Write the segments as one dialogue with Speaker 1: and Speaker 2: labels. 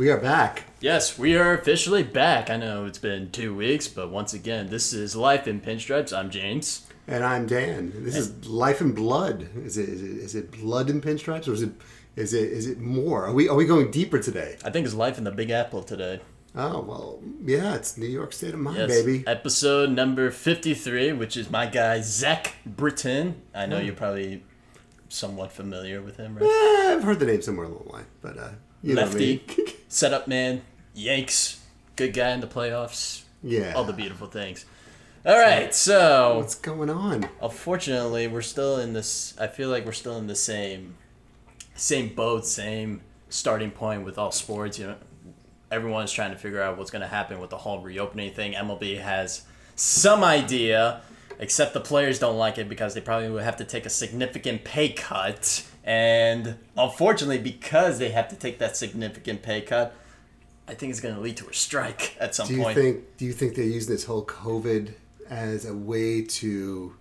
Speaker 1: we are back.
Speaker 2: Yes, we are officially back. I know it's been two weeks, but once again, this is Life in Pinstripes. I'm James.
Speaker 1: And I'm Dan. This is Life in Blood. Is it, is it is it blood in pinstripes or is it is it is it more? Are we are we going deeper today?
Speaker 2: I think it's Life in the Big Apple today.
Speaker 1: Oh well, yeah, it's New York State of Mind,
Speaker 2: Yes,
Speaker 1: baby.
Speaker 2: Episode number 53, which is my guy, Zach Britton. I know you're probably somewhat familiar with him, right?
Speaker 1: Eh, I've heard the name somewhere along the line, but uh, you
Speaker 2: Lefty, setup man, Yanks, good guy in the playoffs,
Speaker 1: yeah.
Speaker 2: all the beautiful things. All right, so
Speaker 1: What's going on?
Speaker 2: unfortunately we're still in this i feel like we're still in the same same boat same starting point with all sports. You know everyone's trying to figure out what's going to happen with the whole reopening thing. Mlb has some idea except the players don't like it because they probably would have to take a significant pay cut and unfortunately because they have to take that significant pay cut i think it's going to lead to a strike at some
Speaker 1: Do you
Speaker 2: point
Speaker 1: think do you think they use this whole COVID as a way to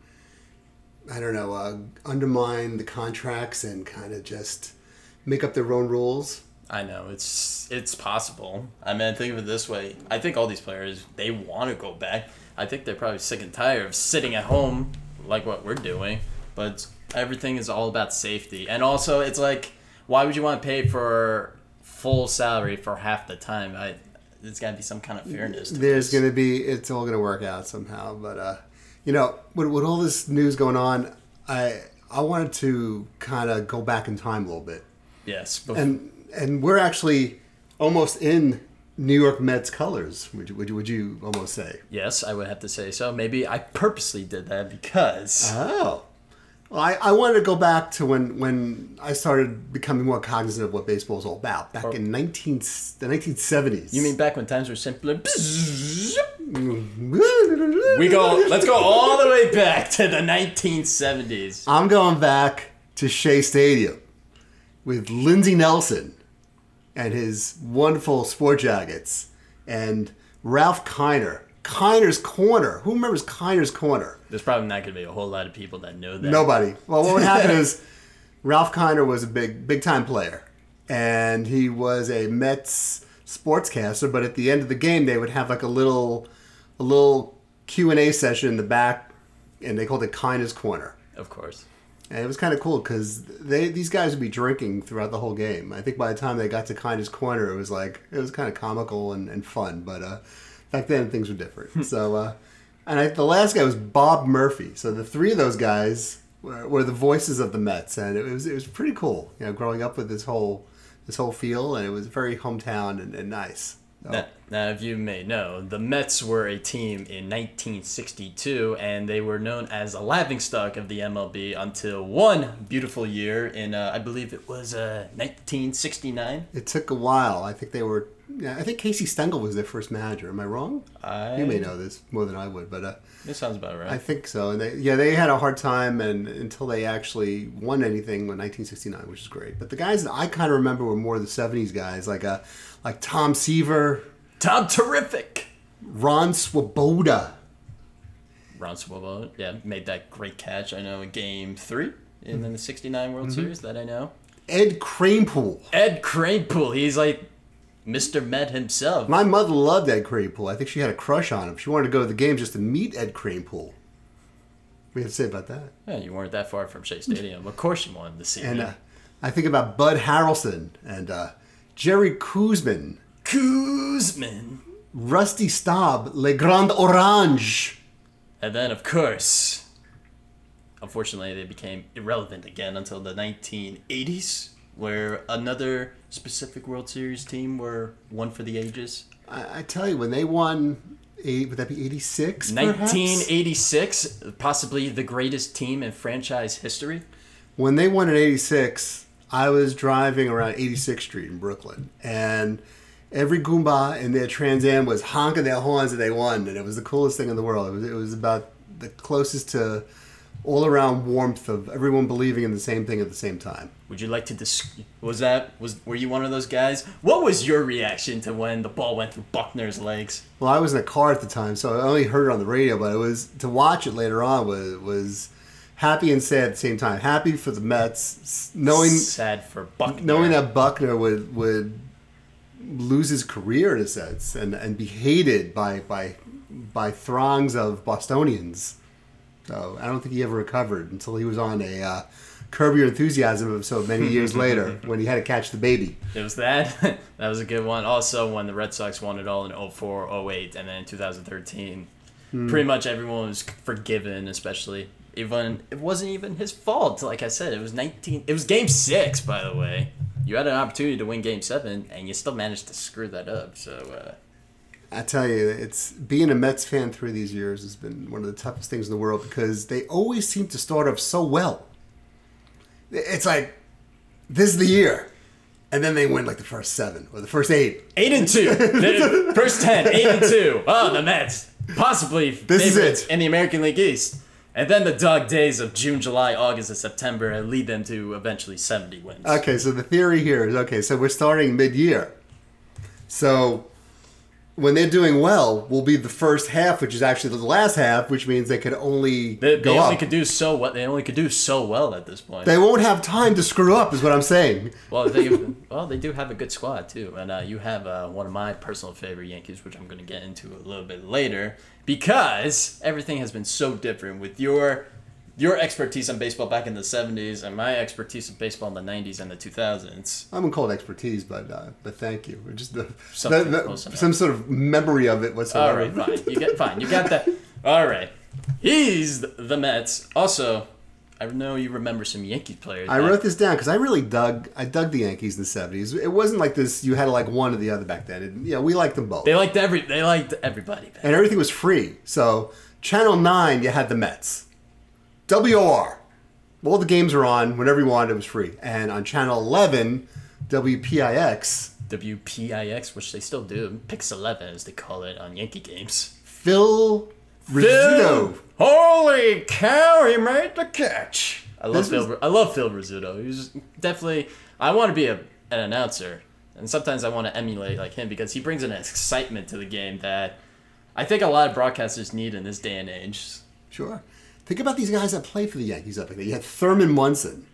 Speaker 1: I don't know, uh, undermine the contracts and kind of just make up their own rules?
Speaker 2: I know it's it's possible. I mean, think of it this way. I think all these players they want to go back. I think they're probably sick and tired of sitting at home like what we're doing. But everything is all about safety, and also it's like, why would you want to pay for full salary for half the time? I there's got to be some kind of fairness. To
Speaker 1: There's going to be, it's all going to work out somehow. But, uh, you know, with, with all this news going on, I I wanted to kind of go back in time a little bit.
Speaker 2: yes,
Speaker 1: And and we're actually almost in New York Mets colors, would you, would you, would you almost say?
Speaker 2: yes, I would have to say so. Maybe I purposely did that because
Speaker 1: Oh. Well, I, I wanted to go back to when, when I started becoming more cognizant of what baseball is all about, back in 19, the 1970s.
Speaker 2: you mean back when times were simpler.
Speaker 1: we
Speaker 2: We go. Let's go all the way back to the 1970s.
Speaker 1: I'm going back to Shea Stadium with Lindsey Nelson and his wonderful sport jackets and Ralph Kiner. Kiner's Corner. Who remembers Kiner's Corner?
Speaker 2: There's probably not going to be a whole lot of people that know that.
Speaker 1: Nobody. Well, what would happen is Ralph Kiner was a big, big time player, and he was a Mets sportscaster. But at the end of the game, they would have like a little, a little Q and A session in the back, and they called it Kiner's Corner.
Speaker 2: Of course.
Speaker 1: And it was kind of cool because they these guys would be drinking throughout the whole game. I think by the time they got to Kiner's Corner, it was like it was kind of comical and, and fun. But uh, back then things were different. so, uh, and I, the last guy was Bob Murphy. So the three of those guys were, were the voices of the Mets, and it was it was pretty cool. You know, growing up with this whole this whole feel, and it was very hometown and, and nice.
Speaker 2: Now, now, if you may know, the Mets were a team in 1962, and they were known as the laughingstock of the MLB until one beautiful year in, uh, I believe it was uh, 1969.
Speaker 1: it took a while. I think they were. Yeah, I think Casey Stengel was their first manager. Am I wrong?
Speaker 2: I,
Speaker 1: You may know this more than I would, but. Uh,
Speaker 2: This sounds about right.
Speaker 1: I think so. And they, yeah, they had a hard time, and until they actually won anything in 1969, which is great. But the guys that I kind of remember were more the 70s guys, like uh, like Tom Seaver,
Speaker 2: Tom Terrific!
Speaker 1: Ron Swoboda.
Speaker 2: Ron Swoboda, yeah, made that great catch, I know, in game three in the 69 World Series that I know.
Speaker 1: Ed Kranepool.
Speaker 2: Ed Kranepool, he's like Mr. Met himself.
Speaker 1: My mother loved Ed Kranepool. I think she had a crush on him. She wanted to go to the game just to meet Ed Kranepool. We have to say about that.
Speaker 2: Yeah, you weren't that far from Shea Stadium. Of course you wanted to see
Speaker 1: And
Speaker 2: him.
Speaker 1: uh, I think about Bud Harrelson and uh, Jerry Koosman,
Speaker 2: Koosman.
Speaker 1: Rusty Staub, Le Grand Orange.
Speaker 2: And then, of course, unfortunately, they became irrelevant again until the 1980s, where another specific World Series team were one for the ages.
Speaker 1: I, I tell you, when they won, eight, would that be 86? perhaps?
Speaker 2: 1986, possibly the greatest team in franchise history.
Speaker 1: When they won in 86, I was driving around 86th Street in Brooklyn, and every Goomba in their Trans Am was honking their horns that they won, and it was the coolest thing in the world. It was, it was about the closest to all around warmth of everyone believing in the same thing at the same time.
Speaker 2: Would you like to dis- was that was were you one of those guys? What was your reaction to when the ball went through Buckner's legs?
Speaker 1: Well, I was in a car at the time, so I only heard it on the radio, but it was to watch it later on was was happy and sad at the same time. Happy for the Mets, knowing
Speaker 2: sad for Buckner.
Speaker 1: knowing that Buckner would would lose his career in a sense and, and be hated by by by throngs of Bostonians. So I don't think he ever recovered until he was on a uh, Curb Your Enthusiasm so many years later when he had to catch the baby.
Speaker 2: It was that. that was a good one. Also, when the Red Sox won it all in 04, 08, and then in 2013, pretty much everyone was forgiven, especially even it wasn't even his fault. Like I said, it was 19. It was Game Six, by the way. You had an opportunity to win Game Seven, and you still managed to screw that up. So uh,
Speaker 1: I tell you, it's being a Mets fan through these years has been one of the toughest things in the world because they always seem to start off so well. It's like this is the year, and then they win like the first seven or the first eight.
Speaker 2: eight and two, first ten, eight and two. Oh, the Mets possibly
Speaker 1: This is it.
Speaker 2: in the American League East. And then the dog days of June, July, August, and September lead them to eventually 70 wins.
Speaker 1: Okay, so the theory here is okay. So we're starting mid-year. So when they're doing well, will be the first half, which is actually the last half, which means they could only
Speaker 2: They, they only
Speaker 1: up.
Speaker 2: could do so what they only could do so well at this point.
Speaker 1: they won't have time to screw up, is what I'm saying.
Speaker 2: well, they well they do have a good squad too, and uh, you have uh, one of my personal favorite Yankees, which I'm going to get into a little bit later, because everything has been so different with your your expertise on baseball back in the 70s and my expertise in baseball in the 90s and the 2000s.
Speaker 1: I wouldn't call it expertise, but uh, but thank you. Just the,
Speaker 2: Something
Speaker 1: the- the- some sort of memory of it
Speaker 2: All
Speaker 1: whatsoever.
Speaker 2: right, fine. You get fine. You got that. All right. He's the Mets. Also, I know you remember some Yankees players.
Speaker 1: I wrote this down because I really dug. I dug the Yankees in the '70s. It wasn't like this. You had to like one or the other back then. It, you know, we liked them both.
Speaker 2: They liked every. They liked everybody. Back.
Speaker 1: and everything was free. So Channel Nine, you had the Mets. WR, all the games were on whenever you wanted. It was free. And on Channel Eleven, WPIX,
Speaker 2: WPIX, which they still do. Pix 11, as they call it on Yankee games.
Speaker 1: Phil Rizzuto.
Speaker 2: Holy cow! He made the catch. I love
Speaker 1: This
Speaker 2: Phil.
Speaker 1: was-
Speaker 2: I love Phil Rizzuto. He's definitely. I want to be a, an announcer, and sometimes I want to emulate like him because he brings an excitement to the game that I think a lot of broadcasters need in this day and age.
Speaker 1: Sure. Think about these guys that play for the Yankees up there. You had Thurman Munson,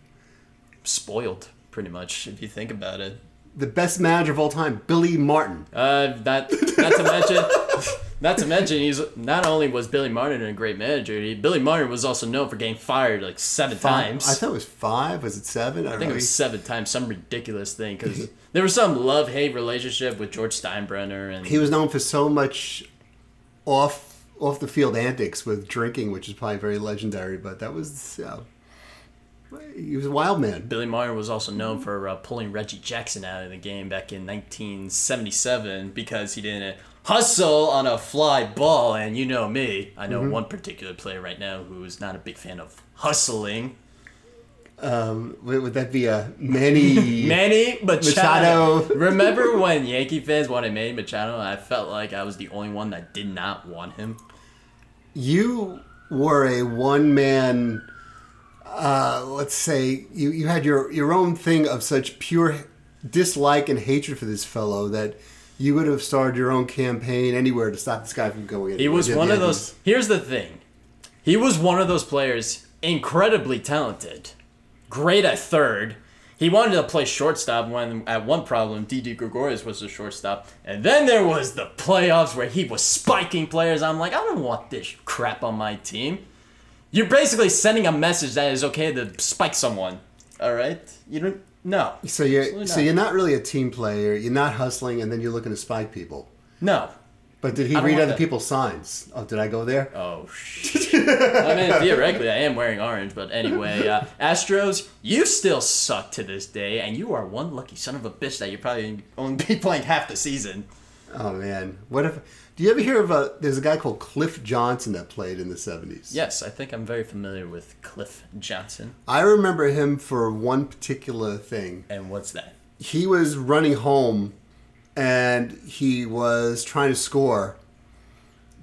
Speaker 2: Spoiled, pretty much, if you think about it.
Speaker 1: the best manager of all time, Billy Martin.
Speaker 2: Uh, not not to mention, not to mention, he's not only was Billy Martin a great manager, he, Billy Martin was also known for getting fired like seven times.
Speaker 1: I thought it was five. Was it seven?
Speaker 2: I think it was seven times, some ridiculous thing, because there was some love hate relationship with George Steinbrenner, and
Speaker 1: he was known for so much off off the field antics with drinking, which is probably very legendary. But that was uh, he was a wild man.
Speaker 2: Billy Meyer was also known for uh, pulling Reggie Jackson out of the game back in 1977 because he didn't hustle on a fly ball. And you know me, I know one particular player right now who's not a big fan of hustling.
Speaker 1: Um, would, would that be a Manny?
Speaker 2: Manny Machado.
Speaker 1: Machado.
Speaker 2: Remember when Yankee fans wanted Manny Machado? I felt like I was the only one that did not want him.
Speaker 1: You were a one man. Uh, let's say you, you had your your own thing of such pure dislike and hatred for this fellow that you would have started your own campaign anywhere to stop this guy from going.
Speaker 2: He
Speaker 1: anywhere.
Speaker 2: was one of those. Here's the thing. He was one of those players, incredibly talented, great at third. He wanted to play shortstop when at one problem Didi Gregorius was the shortstop, and then there was the playoffs where he was spiking players. I'm like, I don't want this crap on my team. You're basically sending a message that it's okay to spike someone. All right, you don't. No.
Speaker 1: So you're so you're not really a team player. You're not hustling, and then you're looking to spike people.
Speaker 2: No.
Speaker 1: But did he read other
Speaker 2: that.
Speaker 1: people's signs? Oh, did I go there?
Speaker 2: Oh, shit. I mean, theoretically, I am wearing orange, but anyway, uh, Astros, you still suck to this day, and you are one lucky son of a bitch that you're probably only be playing half the season.
Speaker 1: Oh man, what if? Do you ever hear of a? There's a guy called Cliff Johnson that played in the '70s.
Speaker 2: Yes, I think I'm very familiar with Cliff Johnson.
Speaker 1: I remember him for one particular thing.
Speaker 2: And what's that?
Speaker 1: He was running home, and he was trying to score.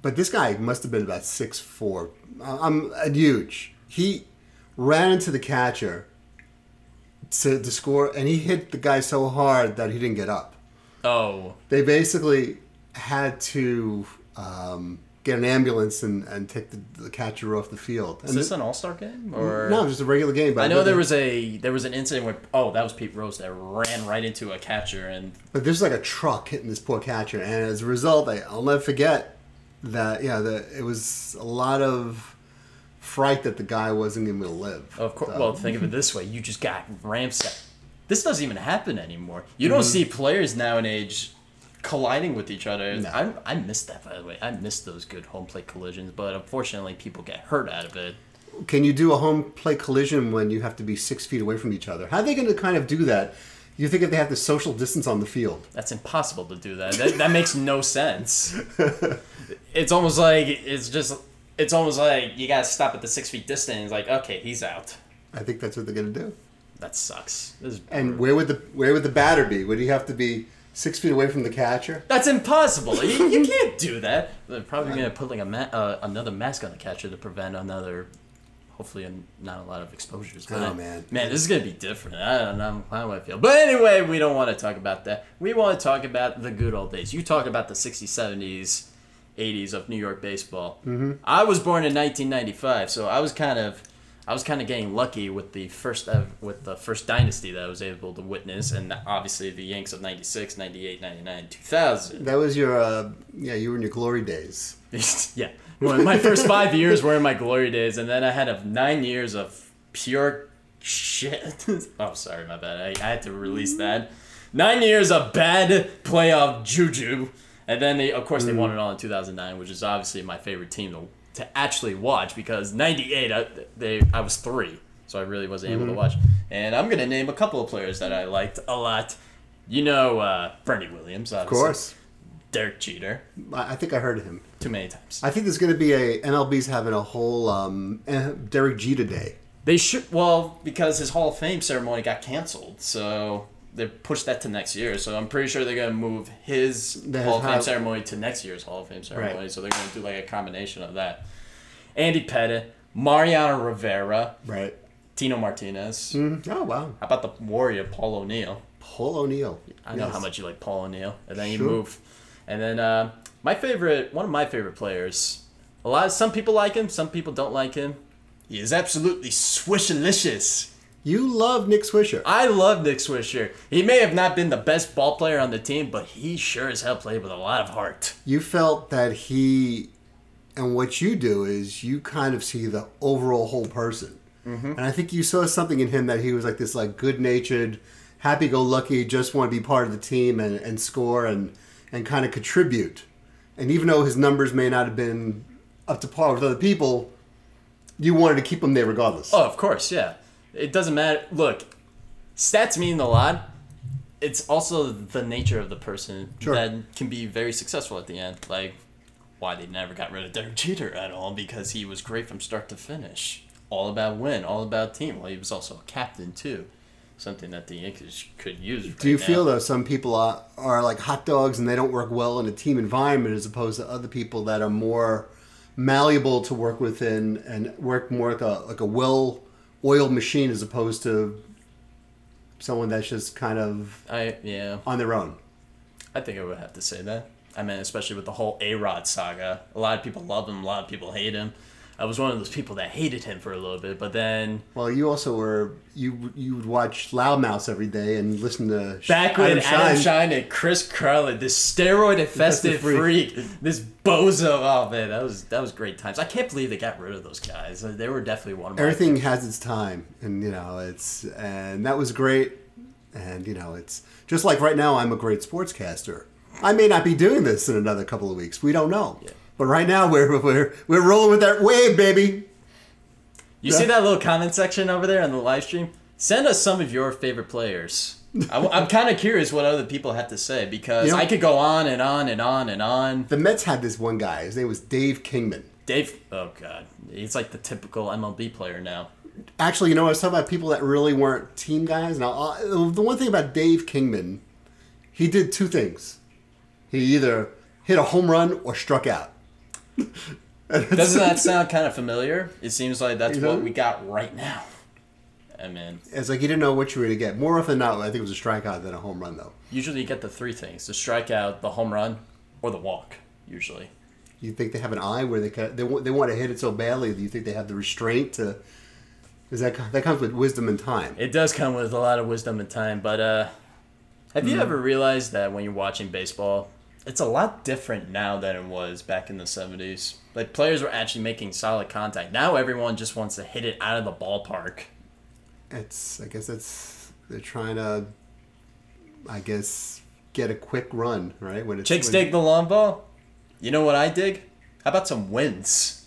Speaker 1: But this guy must have been about six four. I'm uh, huge. He ran into the catcher to, to score, and he hit the guy so hard that he didn't get up.
Speaker 2: Oh,
Speaker 1: they basically had to um, get an ambulance and, and take the, the catcher off the field.
Speaker 2: Is
Speaker 1: And
Speaker 2: this
Speaker 1: th-
Speaker 2: an All Star game or
Speaker 1: no, just a regular game. But
Speaker 2: I know there was a there was an incident where oh that was Pete Rose that ran right into a catcher and
Speaker 1: But there's like a truck hitting this poor catcher, and as a result, I, I'll never forget that. Yeah, the, it was a lot of fright that the guy wasn't going to live.
Speaker 2: of course
Speaker 1: So-
Speaker 2: well think of it this way you just got ramset. This doesn't even happen anymore. You
Speaker 1: Mm-hmm.
Speaker 2: don't see players nowadays colliding with each other.
Speaker 1: No.
Speaker 2: I I missed that by the way. I missed those good home plate collisions, but unfortunately people get hurt out of it.
Speaker 1: Can you do a home plate collision when you have to be six feet away from each other? How are they going to kind of do that? You think if they have the social distance on the field?
Speaker 2: That's impossible to do that. That, that makes no sense. It's almost like it's just. It's almost like you gotta stop at the six feet distance. Like, okay, he's out.
Speaker 1: I think that's what they're going to do.
Speaker 2: That sucks. This
Speaker 1: And where would the where would the batter be? Would he have to be six feet away from the catcher?
Speaker 2: That's impossible. You, you can't do that. They're probably gonna put like a ma- uh, another mask on the catcher to prevent another. Hopefully, an- not a lot of exposures. But
Speaker 1: Oh,
Speaker 2: I-
Speaker 1: man.
Speaker 2: man, this is gonna be different. I don't know how I feel. But anyway, we don't want to talk about that. We want to talk about the good old days. You talk about the '60s, '70s, '80s of New York baseball. Mm-hmm. I was born in 1995, so I was kind of. I was kind of getting lucky with the first of, with the first dynasty that I was able to witness, and obviously the Yanks of '96, '98, '99, 2000.
Speaker 1: That was your uh, yeah. You were in your glory days.
Speaker 2: yeah. Well, my first five years were in my glory days, and then I had a nine years of pure shit. oh, sorry, my bad. I, I had to release that. Nine years of bad playoff juju, and then they, of course, they won it all in 2009, which is obviously my favorite team to, to actually watch because 98, I, they I was three, so I really wasn't able to watch. And I'm gonna name a couple of players that I liked a lot. You know, uh, Bernie Williams,
Speaker 1: Of course,
Speaker 2: Derek Jeter,
Speaker 1: I I think I heard of him.
Speaker 2: too many times.
Speaker 1: I think there's going to be a MLB's having a whole um, eh, Derek Jeter Day.
Speaker 2: They should well because his Hall of Fame ceremony got canceled, so they pushed that to next year. So I'm pretty sure they're gonna move his
Speaker 1: That
Speaker 2: Hall of Fame ceremony to next year's Hall of Fame ceremony.
Speaker 1: Right.
Speaker 2: So they're gonna do like a combination of that. Andy Pettitte, Mariano Rivera,
Speaker 1: Right.
Speaker 2: Tino Martinez.
Speaker 1: Mm, oh wow,
Speaker 2: How about the Warrior Paul O'Neill?
Speaker 1: Paul O'Neill.
Speaker 2: I know
Speaker 1: Yes.
Speaker 2: how much you like Paul O'Neill, and then you move, and then uh, my favorite, one of my favorite players. A lot, Of, some people like him, some people don't like him. He is absolutely swishalicious.
Speaker 1: You love Nick Swisher.
Speaker 2: I love Nick Swisher. He may have not been the best ball player on the team, but he sure as hell played with a lot of heart.
Speaker 1: You felt that he, and what you do is you kind of see the overall whole person. Mm-hmm. And I think you saw something in him that he was like this like good natured, happy go lucky, just want to be part of the team and, and score and and kind of contribute. And even though his numbers may not have been up to par with other people, you wanted to keep him there regardless.
Speaker 2: Oh, of course, yeah. It doesn't matter. Look, stats mean a lot. It's also the nature of the person
Speaker 1: Sure.
Speaker 2: that can be very successful at the end. Like, why they never got rid of Derek Jeter at all because he was great from start to finish. All about win, all about team. Well, he was also a captain too, something that the Yankees could use.
Speaker 1: Do you
Speaker 2: right
Speaker 1: feel though some people are, are like hot dogs and they don't work well in a team environment as opposed to other people that are more malleable to work within and, and work more like a like a well oiled machine as opposed to someone that's just kind of
Speaker 2: I yeah.
Speaker 1: on their own.
Speaker 2: I think I would have to say that. I mean, especially with the whole A Rod saga. A lot of people love him, a lot of people hate him. I was one of those people that hated him for a little bit, but then
Speaker 1: Well, you also were you you would watch Loudmouth every day and listen to
Speaker 2: back when
Speaker 1: Adam
Speaker 2: Adam
Speaker 1: Schein.
Speaker 2: Schein and Chris Carlin, this steroid infested
Speaker 1: freak.
Speaker 2: freak, this bozo. Oh man, that was that was great times. I can't believe they got rid of those guys. Uh, they were definitely one of my
Speaker 1: Everything has its time, and you know it's and that was great. And you know it's just like right now, I'm a great sportscaster. I may not be doing this in another couple of weeks. We don't know.
Speaker 2: Yeah.
Speaker 1: But right now, we're we're we're rolling with that wave, baby.
Speaker 2: You see that little comment section over there on the live stream? Send us some of your favorite players. I, am kind of curious what other people have to say because
Speaker 1: You know-
Speaker 2: I could go on and on and on and on.
Speaker 1: The Mets had this one guy. His name was Dave Kingman.
Speaker 2: Dave, oh god, he's like the typical MLB player now.
Speaker 1: Actually, you know, I was talking about people that really weren't team guys. Now, uh, the one thing about Dave Kingman, he did two things. He either hit a home run or struck out.
Speaker 2: Doesn't that sound kind of familiar? It seems like that's what we got right now. I mean,
Speaker 1: It's like you didn't know what you were going to get. More often than not, I think it was a strikeout than a home run, though.
Speaker 2: usually you get the three things: the strikeout, the home run, or the walk. Usually,
Speaker 1: You think they have an eye where they can, they want they want to hit it so badly? Do you think they have the restraint to? Is that that comes with wisdom and time?
Speaker 2: It does come with a lot of wisdom and time, but uh, have you ever realized that when you're watching baseball, it's a lot different now than it was back in the '70s? Like players were actually making solid contact. Now everyone just wants to hit it out of the ballpark.
Speaker 1: It's I guess it's they're trying to, I guess, get a quick run right when it's
Speaker 2: Chicks
Speaker 1: when,
Speaker 2: dig the long ball. You know what I dig? How about some wins?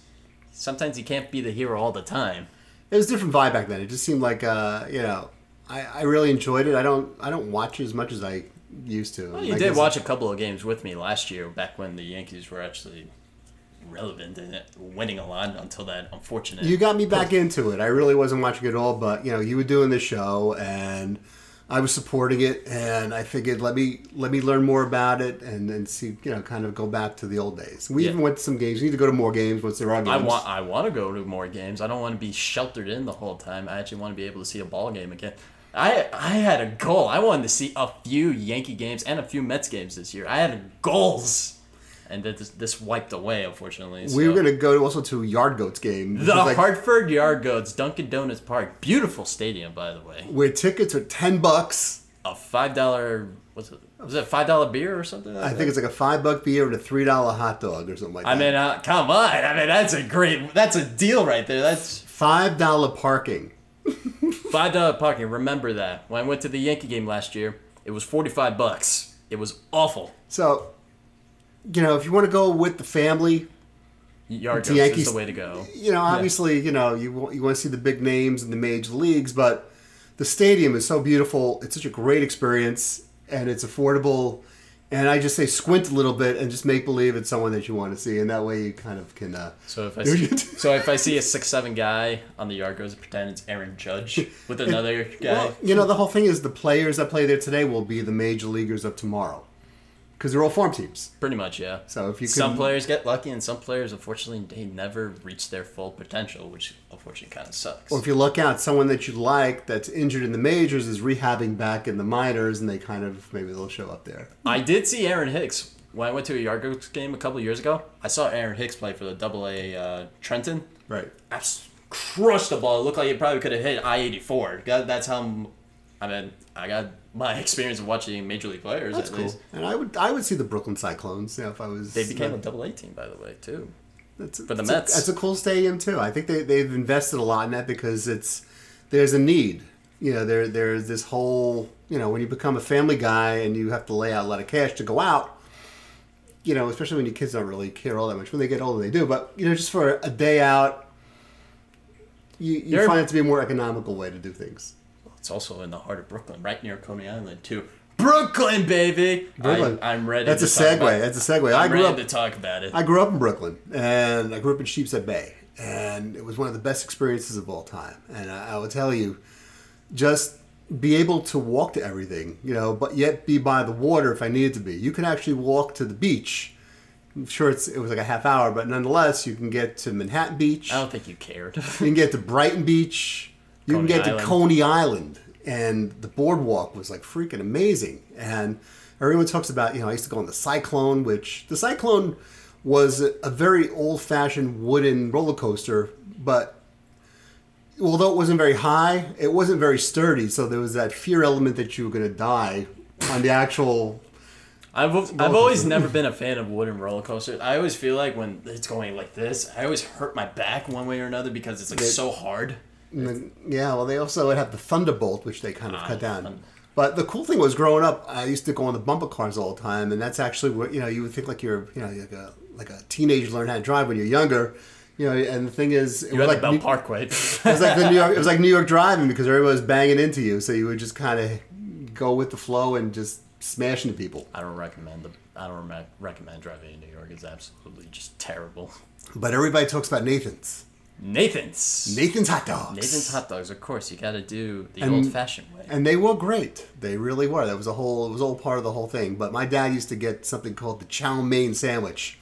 Speaker 2: Sometimes you can't be the hero all the time.
Speaker 1: It was a different vibe back then. It just seemed like uh, you know, I, I really enjoyed it. I don't I don't watch as much as I used to.
Speaker 2: Well, you did watch a couple of games with me last year, back when the Yankees were actually relevant and winning a lot until that unfortunate.
Speaker 1: You got me back into it. I really wasn't watching it all, but you know, you were doing the show and I was supporting it and I figured let me let me learn more about it and then see, you know, kind of go back to the old days. We
Speaker 2: Yeah.
Speaker 1: even went to some games. We need to go to more games once there are games.
Speaker 2: I want I want to go to more games. I don't want to be sheltered in the whole time. I actually want to be able to see a ball game again. I I had a goal. I wanted to see a few Yankee games and a few Mets games this year. I had goals, and this this wiped away unfortunately.
Speaker 1: we were gonna go also to Yard Goats game.
Speaker 2: the
Speaker 1: like-
Speaker 2: Hartford Yard Goats, Dunkin' Donuts Park, beautiful stadium by the way.
Speaker 1: where tickets are ten bucks.
Speaker 2: A five dollar was it was it a five dollar beer or something? Like
Speaker 1: I think it's like a five buck beer and a three dollar hot dog or something like that.
Speaker 2: I mean, uh, come on! I mean, that's a great. That's a deal right there. That's
Speaker 1: five dollar parking.
Speaker 2: Five dollar parking. Remember that. When I went to the Yankee game last year, it was forty five bucks. It was awful.
Speaker 1: So, you know, if you want to go with the family,
Speaker 2: Yard
Speaker 1: The Yankees-
Speaker 2: is the way to go.
Speaker 1: you know, obviously, you know, you you want to see the big names in the major leagues, but the stadium is so beautiful. It's such a great experience, and it's affordable. And I just say squint a little bit and just make believe it's someone that you want to see, and that way you kind of can. Uh,
Speaker 2: So if I see, so if I see a six seven guy on the Yard Goats, pretend it's Aaron Judge with another guy.
Speaker 1: well, you know, the whole thing is the players that play there today will be the major leaguers of tomorrow, because they're all farm teams.
Speaker 2: Pretty much, yeah.
Speaker 1: So if you
Speaker 2: some
Speaker 1: can-
Speaker 2: players get lucky, and some players, unfortunately, they never reach their full potential, which unfortunately kind of sucks.
Speaker 1: Or if you look out, someone that you like that's injured in the majors is rehabbing back in the minors, and they kind of maybe they'll show up there.
Speaker 2: I did see Aaron Hicks when I went to a Yard game a couple years ago. I saw Aaron Hicks play for the Double A uh, Trenton.
Speaker 1: Right.
Speaker 2: Abs- crushed the ball. It looked like it probably could have hit I eighty four. That's how. I mean, I got my experience of watching major league players.
Speaker 1: That's
Speaker 2: at
Speaker 1: cool.
Speaker 2: least.
Speaker 1: And I would I would see the Brooklyn Cyclones. You know, if I was
Speaker 2: They became a Double A team, by the way, too.
Speaker 1: that's,
Speaker 2: for the
Speaker 1: that's
Speaker 2: Mets.
Speaker 1: A, that's a cool stadium too. I think they they've invested a lot in that because it's there's a need. You know, there there's this whole you know when you become a family guy and you have to lay out a lot of cash to go out. You know, especially when your kids don't really care all that much. When they get older, they do. But you know, just for a day out, you, you find it to be a more economical way to do things.
Speaker 2: It's also in the heart of Brooklyn, right near Coney Island, too. Brooklyn, baby.
Speaker 1: Brooklyn.
Speaker 2: I, am ready.
Speaker 1: That's
Speaker 2: to
Speaker 1: a
Speaker 2: talk
Speaker 1: segue. That's a segue.
Speaker 2: I'm
Speaker 1: I grew
Speaker 2: ready
Speaker 1: up.
Speaker 2: to talk about it.
Speaker 1: I grew up in Brooklyn, and I grew up in Sheepshead Bay, and it was one of the best experiences of all time. And I, I will tell you, just be able to walk to everything, you know, but yet be by the water if I needed to be. You can actually walk to the beach. I'm sure it's, it was like a half hour, but nonetheless, you can get to Manhattan Beach.
Speaker 2: I don't think you cared.
Speaker 1: You can get to Brighton Beach. You
Speaker 2: Coney
Speaker 1: can get to Coney Island. And the boardwalk was like freaking amazing. And everyone talks about, you know, I used to go on the Cyclone, which the Cyclone was a very old fashioned wooden roller coaster, but although it wasn't very high, it wasn't very sturdy. So there was that fear element that you were going to die on the actual.
Speaker 2: I've, I've always never been a fan of wooden roller coasters. I always feel like when it's going like this, I always hurt my back one way or another because it's like
Speaker 1: They-
Speaker 2: so hard.
Speaker 1: Yeah, well, they also would have the Thunderbolt, which they kind of
Speaker 2: Ah,
Speaker 1: cut down.
Speaker 2: fun.
Speaker 1: But the cool thing was growing up, I used to go on the bumper cars all the time, and that's actually what you know. You would think like you're, you know, like a like a teenager learn how to drive when you're younger, you know. And the thing is, it
Speaker 2: You
Speaker 1: was like
Speaker 2: Bell
Speaker 1: New-
Speaker 2: Parkway.
Speaker 1: it was like the New York, it was like New York driving because everybody was banging into you, so you would just kind of go with the flow and just smash into people.
Speaker 2: I don't recommend the. I don't re- recommend driving in New York. It's absolutely just terrible.
Speaker 1: But everybody talks about Nathan's,
Speaker 2: Nathan's.
Speaker 1: Nathan's hot dogs,
Speaker 2: Nathan's hot dogs, of course. You got to do the
Speaker 1: And-
Speaker 2: old-fashioned way.
Speaker 1: and they were great. They really were. That was a whole, it was all part of the whole thing. But my dad used to get something called the chow mein sandwich.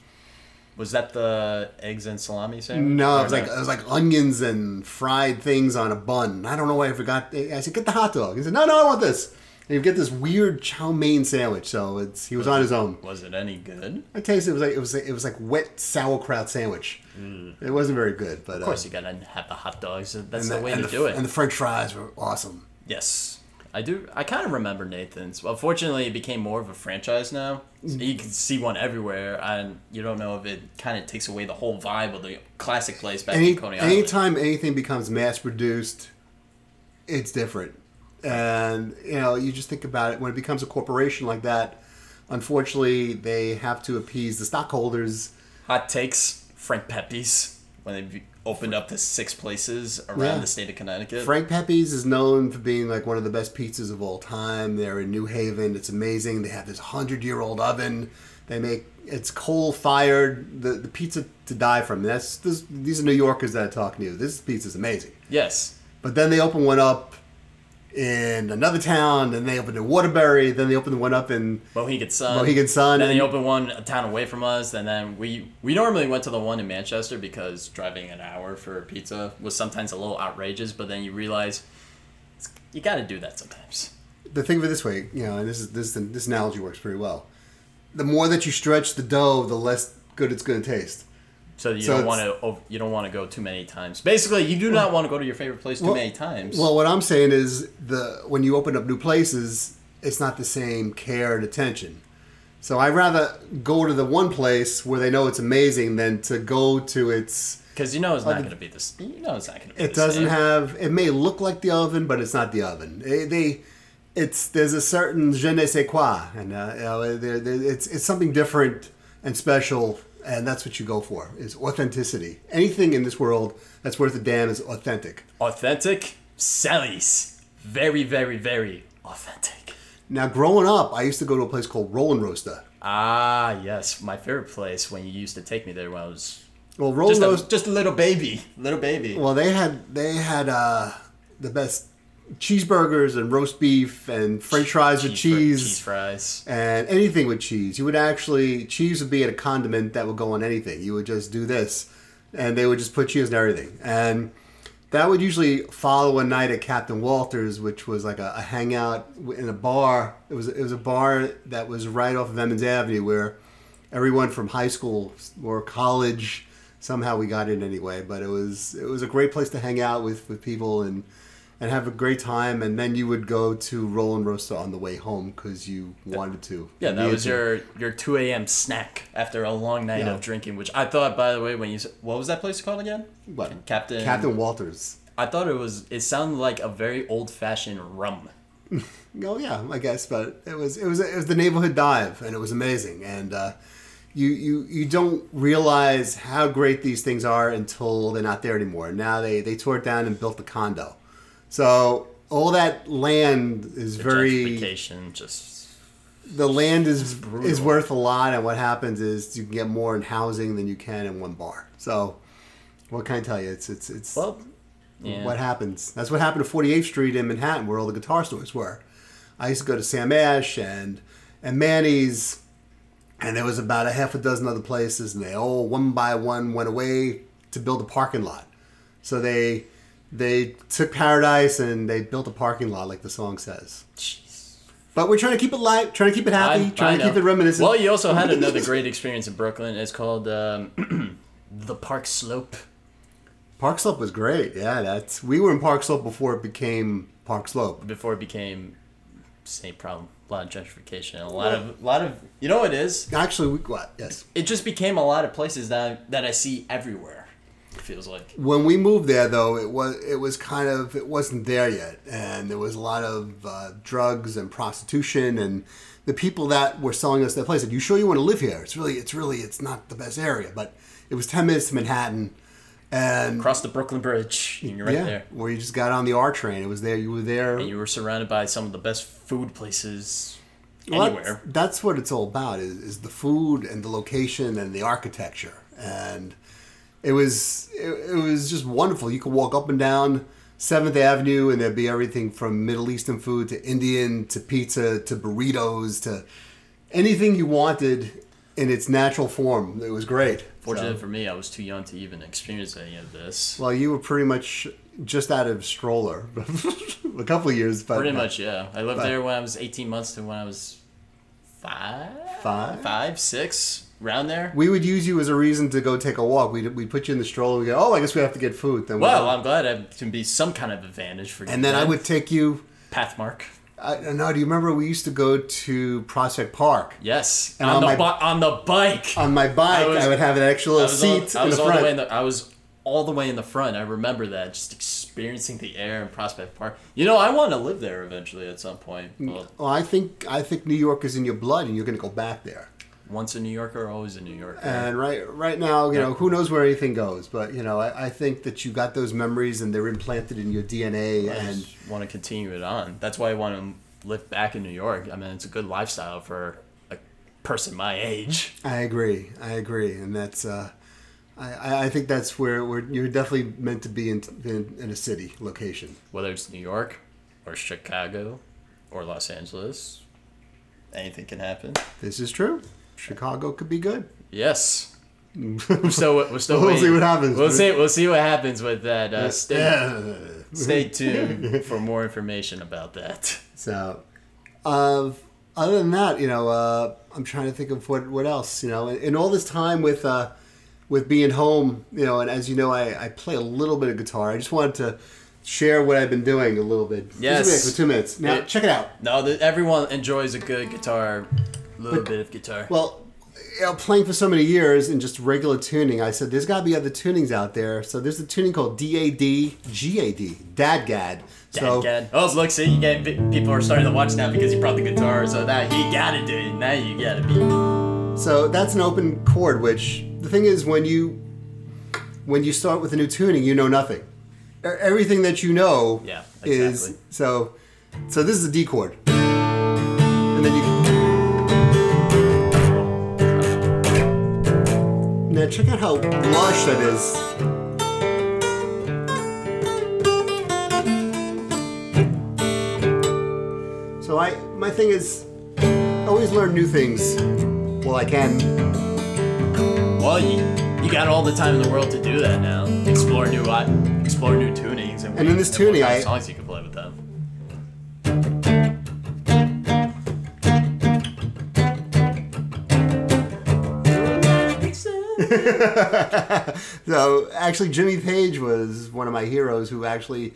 Speaker 2: Was that the eggs and salami sandwich?
Speaker 1: No, it was like it was like onions and fried things on a bun. I don't know why I forgot. I said, "Get the hot dog." He said, "No, no, I want this." And you get this weird chow mein sandwich. So it's he was on his own.
Speaker 2: Was it any good?
Speaker 1: I tasted it was like it was like, it was like wet sauerkraut sandwich. Mm. It wasn't very good, but
Speaker 2: Of uh, course, you gotta have the hot dogs. Uh, that's the, way
Speaker 1: and
Speaker 2: to
Speaker 1: the,
Speaker 2: do it.
Speaker 1: And the French fries were awesome.
Speaker 2: Yes, I do. I kind of remember Nathan's. Unfortunately, it became more of a franchise now. So mm. you can see one everywhere, and you don't know if it kind of takes away the whole vibe of the classic place back
Speaker 1: Any,
Speaker 2: in Coney Island.
Speaker 1: anytime anything becomes mass produced, it's different. And you know, you just think about it when it becomes a corporation like that. Unfortunately, they have to appease the stockholders.
Speaker 2: Hot takes: Frank Pepe's when they opened up to six places around
Speaker 1: Yeah.
Speaker 2: the state of Connecticut.
Speaker 1: Frank Pepe's is known for being like one of the best pizzas of all time. They're in New Haven. It's amazing. They have this hundred year old oven. They make it's coal fired. The the pizza to die from. That's this, these are New Yorkers that are talking to you. This pizza is amazing.
Speaker 2: yes,
Speaker 1: But then they open one up in another town. Then they opened in Waterbury. Then they opened one up in
Speaker 2: Mohegan Sun.
Speaker 1: Mohegan Sun, and
Speaker 2: Then they opened one a town away from us, and then we we normally went to the one in Manchester because driving an hour for pizza was sometimes a little outrageous. But then you realize it's- you got to do that sometimes.
Speaker 1: the thing of it this way, you know, and this is this this analogy works pretty well. The more that you stretch the dough, the less good it's going to taste.
Speaker 2: So you
Speaker 1: So
Speaker 2: don't want to you don't want to go too many times. Basically, you do not want to go to your favorite place too
Speaker 1: Well-
Speaker 2: many times.
Speaker 1: Well, what I'm saying is the when you open up new places, it's not the same care and attention. So I'd rather go to the one place where they know it's amazing than to go to its.
Speaker 2: because you know it's not going to be this. You know it's not going to be.
Speaker 1: It doesn't
Speaker 2: same.
Speaker 1: have. It may look like the oven, but it's not the oven. They, they it's there's a certain je ne sais quoi, and uh, you know, there, there, it's it's something different and special, and that's what you go for is authenticity. Anything in this world that's worth a damn is authentic.
Speaker 2: authentic. Sally's very very very authentic.
Speaker 1: Now, growing up, I used to go to a place called Roll-N-Roaster.
Speaker 2: Ah yes, my favorite place when you used to take me there when I was
Speaker 1: Well, Rollin'
Speaker 2: just a, just a little baby, little baby.
Speaker 1: Well, they had they had uh, the best cheeseburgers and roast beef and French fries with cheese.
Speaker 2: cheese fries.
Speaker 1: and anything with cheese. You would actually cheese would be at a condiment that would go on anything. You would just do this, and they would just put cheese on everything. And that would usually follow a night at Captain Walters, which was like a, a hangout in a bar. It was it was a bar that was right off of Emmons Avenue where everyone from high school or college somehow we got in anyway. But it was it was a great place to hang out with with people and and have a great time. And then you would go to Roll-N-Roaster on the way home because you wanted to.
Speaker 2: Yeah, that was
Speaker 1: to.
Speaker 2: your your two a.m. snack after a long night
Speaker 1: Yeah.
Speaker 2: of drinking. Which I thought, by the way, when you what was that place called again?
Speaker 1: What?
Speaker 2: Captain
Speaker 1: Captain Walters.
Speaker 2: I thought it was. It sounded like a very old fashioned rum.
Speaker 1: Oh yeah, I guess, but it was it was it was the neighborhood dive, and it was amazing. And uh, you you you don't realize how great these things are until they're not there anymore. Now they they tore it down and built the condo, so all that land is
Speaker 2: The
Speaker 1: very
Speaker 2: just
Speaker 1: the land is is worth a lot, and what happens is you can get more in housing than you can in one bar. So, what can I tell you? It's it's it's
Speaker 2: well. Yeah.
Speaker 1: what happens. That's what happened to 48th Street in Manhattan, where all the guitar stores were. I used to go to Sam Ash and and Manny's, and there was about a half a dozen other places, and they all one by one went away to build a parking lot. So they they took Paradise and they built a parking lot, like the song says.
Speaker 2: Jeez.
Speaker 1: But we're trying to keep it light, trying to keep it happy,
Speaker 2: I-
Speaker 1: trying
Speaker 2: I
Speaker 1: to keep it reminiscent.
Speaker 2: Well, you also had another great experience in Brooklyn. It's called um, the Park Slope.
Speaker 1: Park Slope was great. Yeah, that's we were in Park Slope before it became Park Slope.
Speaker 2: Before it became same problem. A lot of gentrification. A lot of a lot of you know what it is.
Speaker 1: Actually, we, what? Yes.
Speaker 2: It just became a lot of places that that I see everywhere. It feels like.
Speaker 1: when we moved there though it was it was kind of it wasn't there yet and there was a lot of uh, drugs and prostitution and the people that were selling us that place said you sure you want to live here it's really it's really it's not the best area but it was 10 minutes to manhattan and
Speaker 2: Across the Brooklyn Bridge, and you're right
Speaker 1: yeah
Speaker 2: there.
Speaker 1: where you just got on the r train it was there you were there
Speaker 2: And you were surrounded by some of the best food places
Speaker 1: Well,
Speaker 2: anywhere.
Speaker 1: That's, that's what it's all about is, is the food and the location and the architecture. And it was it, it was just wonderful. You could walk up and down Seventh Avenue and there'd be everything from Middle Eastern food to Indian to pizza to burritos to anything you wanted in its natural form. It was great.
Speaker 2: Fortunate
Speaker 1: So-
Speaker 2: for me, I was too young to even experience any of this.
Speaker 1: well, you were pretty much just out of stroller, a couple of years, but
Speaker 2: Pretty much, yeah. I lived
Speaker 1: but-
Speaker 2: there when I was 18 months to when I was five,
Speaker 1: Five?
Speaker 2: five, six, round there.
Speaker 1: We would use you as a reason to go take a walk. We'd, we'd put you in the stroller. We go, oh, I guess we have to get food. Then we
Speaker 2: Well. I'm glad I can be some kind of advantage for you.
Speaker 1: and then I would take you.
Speaker 2: Pathmark.
Speaker 1: I no, do you remember we used to go to Prospect Park
Speaker 2: Yes,
Speaker 1: And
Speaker 2: on,
Speaker 1: on
Speaker 2: the
Speaker 1: my-
Speaker 2: bi- on the bike.
Speaker 1: on my bike? I,
Speaker 2: I was-
Speaker 1: would have an extra
Speaker 2: I
Speaker 1: little
Speaker 2: was,
Speaker 1: seat
Speaker 2: all, I
Speaker 1: in
Speaker 2: was
Speaker 1: the
Speaker 2: all
Speaker 1: front.
Speaker 2: the way in the. I was all the way in the front. I remember that, just experiencing the air in Prospect Park. You know, I want to live there eventually at some point. Mm, well,
Speaker 1: well, I think I think New York is in your blood, and you're going to go back there.
Speaker 2: Once a New Yorker, or always a New Yorker.
Speaker 1: And right right now, you know, who knows where anything goes, but you know, I, I think that you got those memories and they're implanted in your DNA.
Speaker 2: I
Speaker 1: And
Speaker 2: just want to continue it on. That's why I want to live back in New York. I mean, it's a good lifestyle for a person my age.
Speaker 1: I agree, I agree, and that's uh, I- I I think that's where where you're definitely meant to be in in, in a city location.
Speaker 2: Whether it's New York or Chicago or Los Angeles, anything can happen.
Speaker 1: This is true. Chicago could be good.
Speaker 2: Yes. We're still, we're still
Speaker 1: We'll
Speaker 2: waiting.
Speaker 1: see what happens.
Speaker 2: We'll see. We'll see what happens with that. Uh, stay,
Speaker 1: Yeah.
Speaker 2: stay tuned for more information about that.
Speaker 1: So, uh, other than that, you know, uh, I'm trying to think of what what else. You know, in, in all this time with uh, with being home, you know, and as you know, I, I play a little bit of guitar. I just wanted to share what I've been doing a little bit.
Speaker 2: Yes.
Speaker 1: for two minutes. Now,
Speaker 2: It-
Speaker 1: check it out.
Speaker 2: No, the, everyone enjoys a good guitar, little bit of guitar.
Speaker 1: Well, you know, playing for so many years in just regular tuning, I said there's got to be other tunings out there. So there's a tuning called DAD GAD, DADGAD. So
Speaker 2: Dad, Gad. Oh, look, see, you get people are starting to watch now because you brought the guitar. So now you gotta do it. Now you gotta be.
Speaker 1: So that's an open chord, which the thing is when you when you start with a new tuning, you know nothing. Everything that you know
Speaker 2: Yeah,
Speaker 1: is
Speaker 2: exactly.
Speaker 1: so so this is a D chord. And then you Now check out how lush that is. So I my thing is always learn new things while I can.
Speaker 2: Well, you you got all the time in the world to do that now. Explore new uh, explore new tunings and,
Speaker 1: And in this tuning, I-
Speaker 2: songs you can
Speaker 1: So actually, Jimmy Page was one of my heroes who actually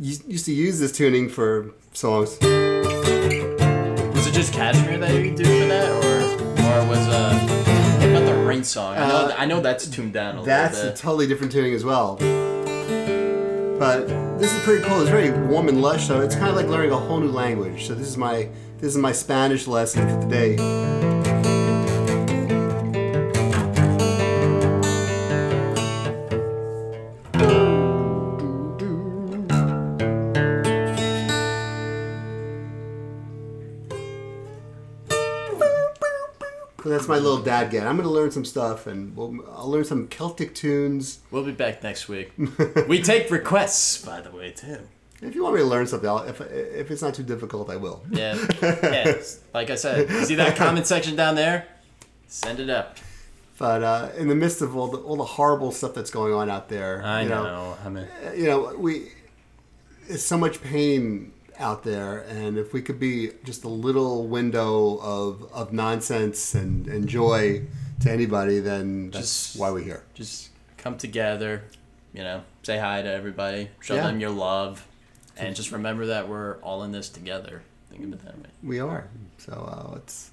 Speaker 1: used to use this tuning for songs.
Speaker 2: Was it just Kashmir that you do for that, or or was uh what about the Rain song? I know
Speaker 1: Uh,
Speaker 2: I know that's tuned down a little bit.
Speaker 1: That's a totally different tuning as well. But this is pretty cool. It's very warm and lush, so it's kind of like learning a whole new language. So this is my this is my Spanish lesson for today. So that's my little DADGAD. I'm going to learn some stuff, and we'll, I'll learn some Celtic tunes.
Speaker 2: We'll be back next week. we take requests, by the way, too.
Speaker 1: If you want me to learn something, I'll, if if it's not too difficult, I will.
Speaker 2: Yeah, yeah. Like I said, see that comment section down there? Send it up.
Speaker 1: But uh, in the midst of all the all the horrible stuff that's going on out there,
Speaker 2: I
Speaker 1: you
Speaker 2: know. I mean,
Speaker 1: you know, we it's so much pain out there, and if we could be just a little window of of nonsense and, and joy to anybody, then that's
Speaker 2: Just-
Speaker 1: why we're here.
Speaker 2: just come together. You know, say hi to everybody. Show
Speaker 1: Yeah.
Speaker 2: them your love, and just remember that we're all in this together. Think of it that way.
Speaker 1: We are. So uh, let's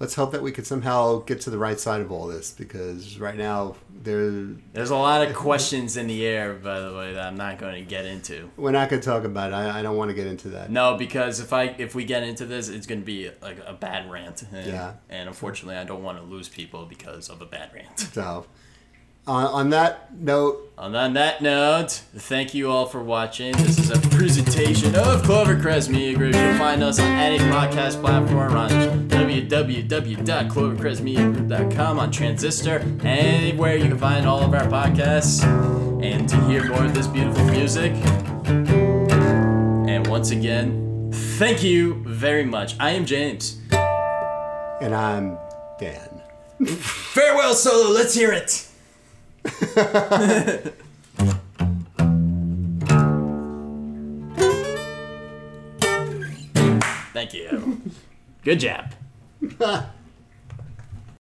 Speaker 1: let's hope that we could somehow get to the right side of all this, because right now there
Speaker 2: There's a lot of questions in the air, by the way, that I'm not going to get into.
Speaker 1: we're not going to talk about it. I, I don't want to get into that.
Speaker 2: No, because if I if we get into this, it's going to be like a bad rant. And,
Speaker 1: Yeah.
Speaker 2: And unfortunately, I don't want to lose people because of a bad rant.
Speaker 1: So uh, on that note,
Speaker 2: On on that note, thank you all for watching. This is a presentation of Clovercrest Media Group. You'll find us on any podcast platform on www.clovercrestmediagroup.com on Transistor, anywhere you can find all of our podcasts. And to hear more of this beautiful music. And once again, thank you very much. I am James.
Speaker 1: and I'm Dan.
Speaker 2: Farewell, solo. Let's hear it. Thank you. Good job.